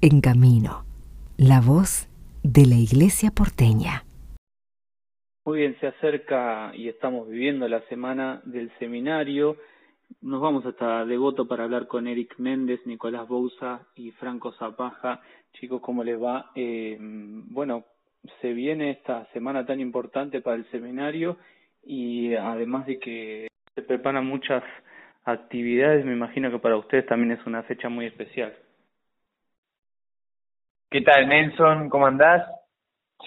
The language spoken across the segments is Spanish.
En Camino, la voz de la Iglesia porteña. Muy bien, se acerca y estamos viviendo la semana del seminario. Nos vamos hasta Devoto para hablar con Eric Méndez, Nicolás Bouza y Franco Zapaja. Chicos, ¿cómo les va? Eh, bueno, se viene esta semana tan importante para el seminario y además de que se preparan muchas actividades, me imagino que para ustedes también es una fecha muy especial. ¿Qué tal, Nelson? ¿Cómo andás?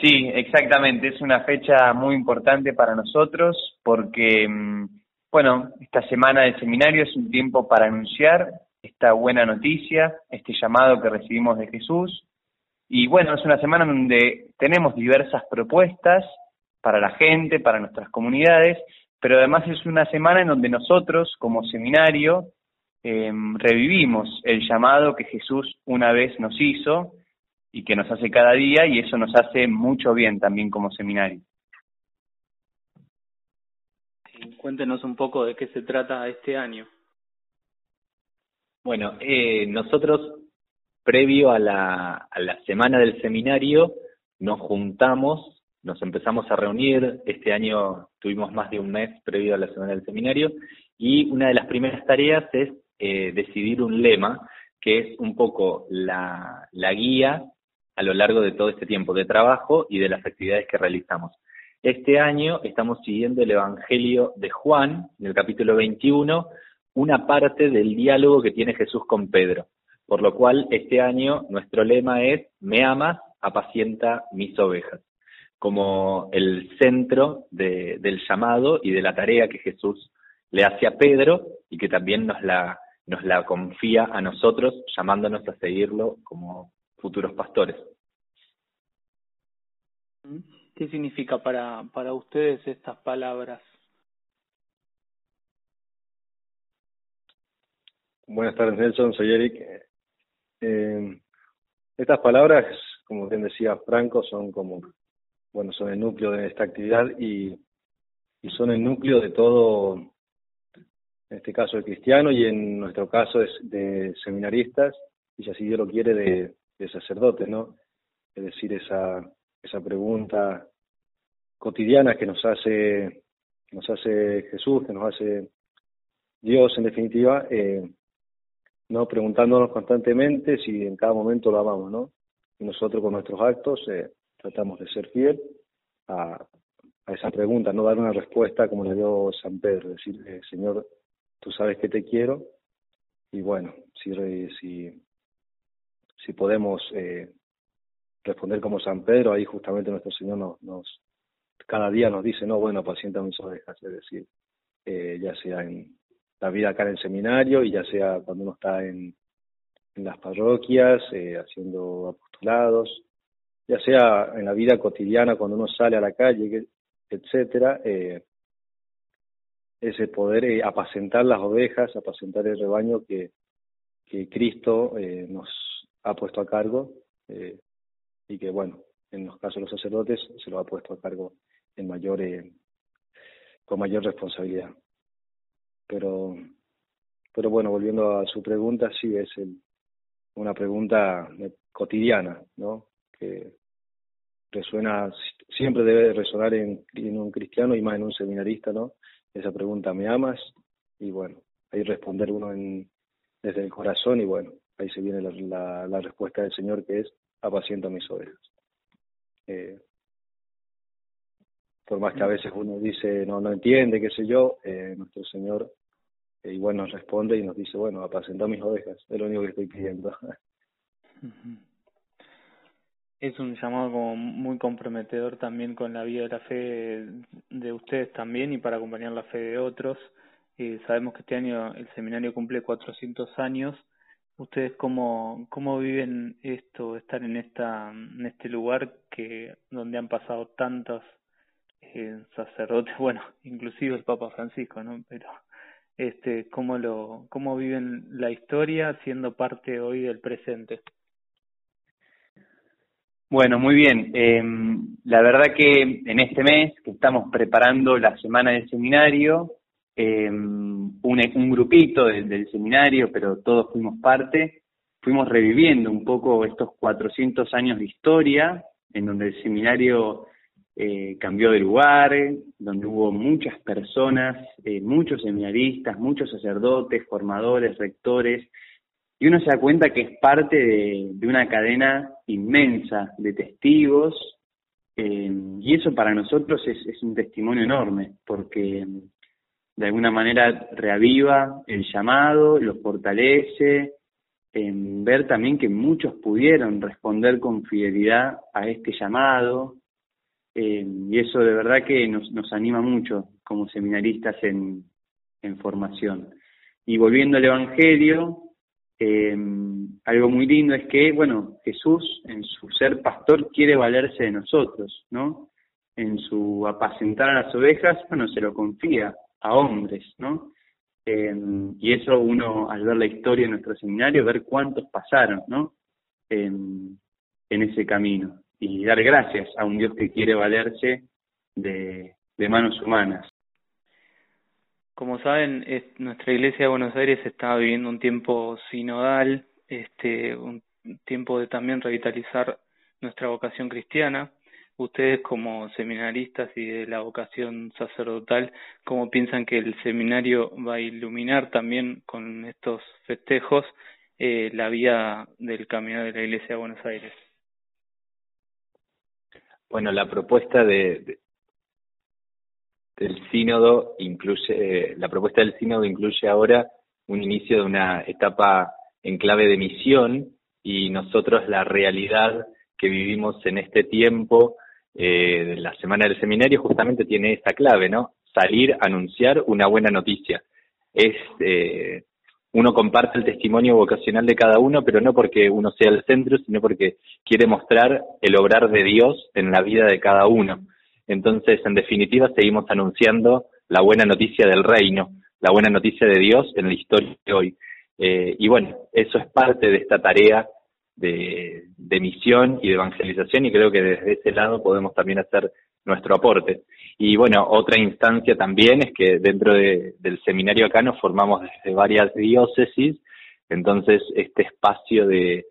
Sí, exactamente. Es una fecha muy importante para nosotros porque, mm, bueno, esta semana del seminario es un tiempo para anunciar esta buena noticia, este llamado que recibimos de Jesús. Y bueno, es una semana donde tenemos diversas propuestas para la gente, para nuestras comunidades, pero además es una semana en donde nosotros, como seminario, em, revivimos el llamado que Jesús una vez nos hizo y que nos hace cada día y eso nos hace mucho bien también como seminario. cuéntenos un poco de qué se trata este año. Bueno, eh, nosotros previo a la, a la semana del seminario nos juntamos, nos empezamos a reunir, este año tuvimos más de un mes previo a la semana del seminario y una de las primeras tareas es eh, decidir un lema que es un poco la, la guía a lo largo de todo este tiempo de trabajo y de las actividades que realizamos. Este año estamos siguiendo el Evangelio de Juan, en el capítulo 21, una parte del diálogo que tiene Jesús con Pedro. Por lo cual, este año nuestro lema es, me amas, apacienta mis ovejas, como el centro de, del llamado y de la tarea que Jesús le hace a Pedro y que también nos la, nos la confía a nosotros, llamándonos a seguirlo como futuros pastores. ¿Qué significa para, para ustedes estas palabras? Buenas tardes, Nelson. Soy Eric. Eh, estas palabras, como bien decía Franco, son como, bueno, son el núcleo de esta actividad y, y son el núcleo de todo, en este caso de cristiano y en nuestro caso es de seminaristas y si así Dios lo quiere de, de sacerdotes, ¿no? Es decir, esa, esa pregunta cotidiana que nos hace, nos hace Jesús, que nos hace Dios en definitiva, eh, no preguntándonos constantemente si en cada momento lo amamos, ¿no? Y nosotros con nuestros actos eh, tratamos de ser fiel a, a, esa pregunta, no dar una respuesta como le dio San Pedro, decir, eh, Señor, tú sabes que te quiero, y bueno, si, si si podemos eh, responder como San Pedro, ahí justamente nuestro Señor nos, nos cada día nos dice, no, bueno, pacienta mis ovejas, es decir, eh, ya sea en la vida acá en el seminario y ya sea cuando uno está en, las parroquias, eh, haciendo apostolados, ya sea en la vida cotidiana cuando uno sale a la calle, etcétera, eh, ese poder apacentar las ovejas, apacentar el rebaño que, que Cristo nos ha puesto a cargo eh, y que, bueno, en los casos de los sacerdotes se lo ha puesto a cargo en mayor, eh, con mayor responsabilidad. Pero, pero bueno, volviendo a su pregunta, sí es el, una pregunta cotidiana, ¿no? Que resuena, siempre debe resonar en, en un cristiano y más en un seminarista, ¿no? Esa pregunta, ¿me amas? Y bueno, ahí responder uno en, desde el corazón y bueno, ahí se viene la, la, respuesta del Señor que es apaciento mis ovejas. Eh, por más que a veces uno dice no no entiende, qué sé yo, eh, nuestro Señor eh, igual nos responde y nos dice, bueno, apacentó mis ovejas, es lo único que estoy pidiendo. Es un llamado como muy comprometedor también con la vida de la fe de ustedes también y para acompañar la fe de otros. Eh, sabemos que este año el seminario cumple 400 años ustedes cómo, cómo viven esto, estar en esta en este lugar que donde han pasado tantos eh, sacerdotes, bueno, inclusive el Papa Francisco, ¿no? Pero este cómo lo cómo viven la historia siendo parte hoy del presente. Bueno, muy bien. Eh, la verdad que en este mes que estamos preparando la semana del seminario, eh, un, grupito del, seminario, pero todos fuimos parte, fuimos reviviendo un poco estos 400 años de historia, en donde el seminario eh, cambió de lugar, donde hubo muchas personas, eh, muchos seminaristas, muchos sacerdotes, formadores, rectores, y uno se da cuenta que es parte de, una cadena inmensa de testigos, eh, y eso para nosotros es, es un testimonio enorme, porque de alguna manera reaviva el llamado, lo fortalece, en ver también que muchos pudieron responder con fidelidad a este llamado, eh, y eso de verdad que nos, nos anima mucho como seminaristas en, en formación. Y volviendo al Evangelio, eh, algo muy lindo es que, bueno, Jesús en su ser pastor quiere valerse de nosotros, ¿no? En su apacentar a las ovejas, bueno, se lo confía a hombres, ¿no? Eh, y eso uno, al ver la historia de nuestro seminario, ver cuántos pasaron, ¿no? en ese camino. Y dar gracias a un Dios que quiere valerse de, de manos humanas. Como saben, nuestra iglesia de Buenos Aires está viviendo un tiempo sinodal, este, un tiempo de también revitalizar nuestra vocación cristiana ustedes como seminaristas y de la vocación sacerdotal, ¿cómo piensan que el seminario va a iluminar también con estos festejos eh, la vía del camino de la Iglesia de Buenos Aires? Bueno, la propuesta de, del sínodo incluye, la propuesta del sínodo incluye ahora un inicio de una etapa en clave de misión y nosotros la realidad que vivimos en este tiempo eh, la semana del seminario justamente tiene esta clave, ¿no? Salir anunciar una buena noticia. Es eh, uno comparte el testimonio vocacional de cada uno, pero no porque uno sea el centro, sino porque quiere mostrar el obrar de Dios en la vida de cada uno. Entonces, en definitiva, seguimos anunciando la buena noticia del reino, la buena noticia de Dios en la historia de hoy. Eh, y bueno, eso es parte de esta tarea de, misión y de evangelización y creo que desde ese lado podemos también hacer nuestro aporte. Y bueno, otra instancia también es que dentro de, del seminario acá nos formamos desde varias diócesis, entonces este espacio de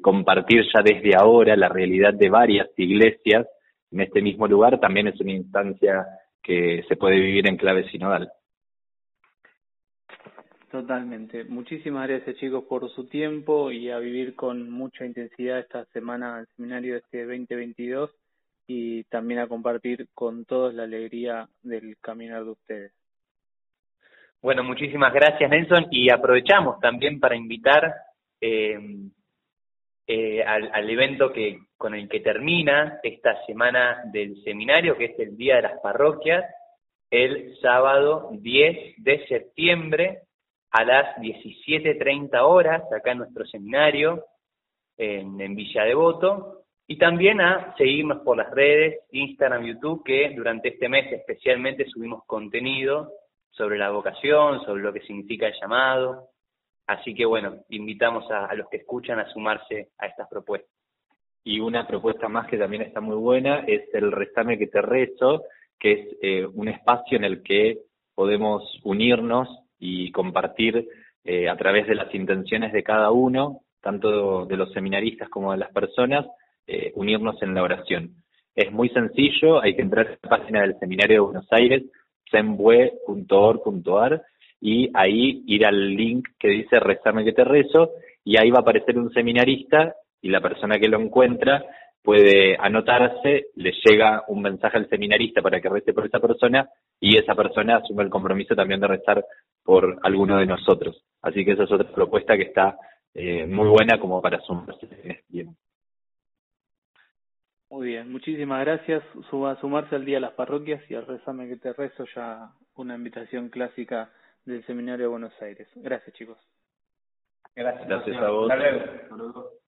compartir ya desde ahora la realidad de varias iglesias en este mismo lugar también es una instancia que se puede vivir en clave sinodal. Totalmente. Muchísimas gracias chicos por su tiempo y a vivir con mucha intensidad esta semana del seminario de este 2022 y también a compartir con todos la alegría del caminar de ustedes. Bueno, muchísimas gracias Nelson y aprovechamos también para invitar eh, eh, al, al evento que con el que termina esta semana del seminario, que es el Día de las Parroquias, el sábado 10 de septiembre a las 17.30 horas acá en nuestro seminario en, Villa Devoto y también a seguirnos por las redes, Instagram, YouTube, que durante este mes especialmente subimos contenido sobre la vocación, sobre lo que significa el llamado. Así que bueno, invitamos a, a los que escuchan a sumarse a estas propuestas. Y una propuesta más que también está muy buena es el Rezame que te rezo, que es eh, un espacio en el que podemos unirnos y compartir eh, a través de las intenciones de cada uno, tanto de los seminaristas como de las personas, eh, unirnos en la oración. Es muy sencillo, hay que entrar a la página del Seminario de Buenos Aires, sembue.org.ar, y ahí ir al link que dice rezame que te rezo, y ahí va a aparecer un seminarista y la persona que lo encuentra puede anotarse, le llega un mensaje al seminarista para que rece por esa persona y esa persona asume el compromiso también de rezar por alguno de nosotros. Así que esa es otra propuesta que está eh, muy buena como para sumarse en este tiempo. Muy bien, muchísimas gracias. Suba, sumarse al Día de las Parroquias y al Rezame que te rezo, ya una invitación clásica del Seminario de Buenos Aires. Gracias, chicos. Gracias, gracias a vos. Hasta luego.